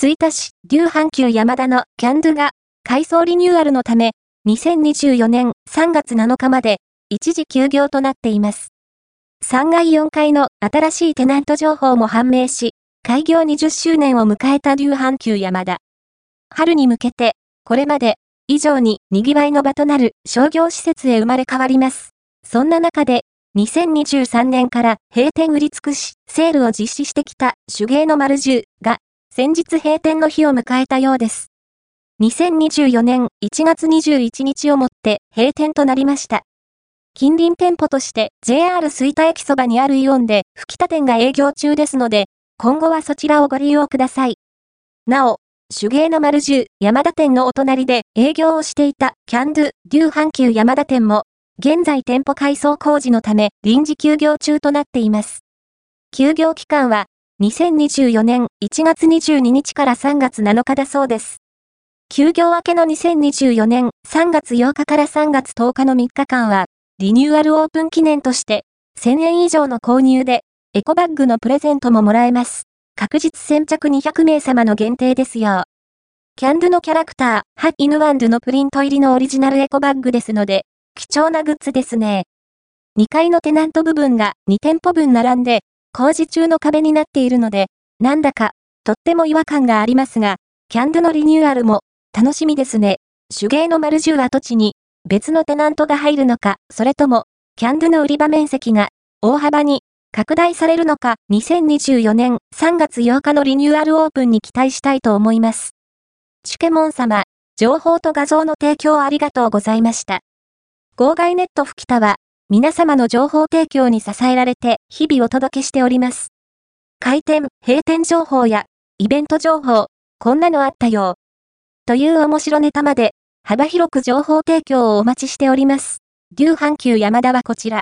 吹田市、牛阪急山田のキャンドゥが、改装リニューアルのため、2024年3月7日まで、一時休業となっています。3階4階の新しいテナント情報も判明し、開業20周年を迎えた牛阪急山田。春に向けて、これまで、以上に賑わいの場となる商業施設へ生まれ変わります。そんな中で、2023年から閉店売り尽くし、セールを実施してきた手芸の丸10が、先日閉店の日を迎えたようです。2024年1月21日をもって閉店となりました。近隣店舗として JR 吹田駅そばにあるイオンで吹田店が営業中ですので、今後はそちらをご利用ください。なお、手芸の丸十山田店のお隣で営業をしていたキャンドゥ、デュー阪急山田店も、現在店舗改装工事のため臨時休業中となっています。休業期間は2024年1月22日から3月7日だそうです。休業明けの2024年3月8日から3月10日の3日間は、リニューアルオープン記念として、1000円以上の購入で、エコバッグのプレゼントももらえます。確実先着200名様の限定ですよ。キャンドゥのキャラクター、ハッイヌワンドゥのプリント入りのオリジナルエコバッグですので、貴重なグッズですね。2階のテナント部分が2店舗分並んで、工事中の壁になっているので、なんだか、とっても違和感がありますが、キャンドゥのリニューアルも、楽しみですね。手芸の丸十跡地に、別のテナントが入るのか、それとも、キャンドゥの売り場面積が、大幅に、拡大されるのか、2024年3月8日のリニューアルオープンに期待したいと思います。チュケモン様、情報と画像の提供ありがとうございました。号外ネット吹田は、皆様の情報提供に支えられて日々お届けしております。開店、閉店情報やイベント情報、こんなのあったよ。という面白ネタまで幅広く情報提供をお待ちしております。牛阪急山田はこちら。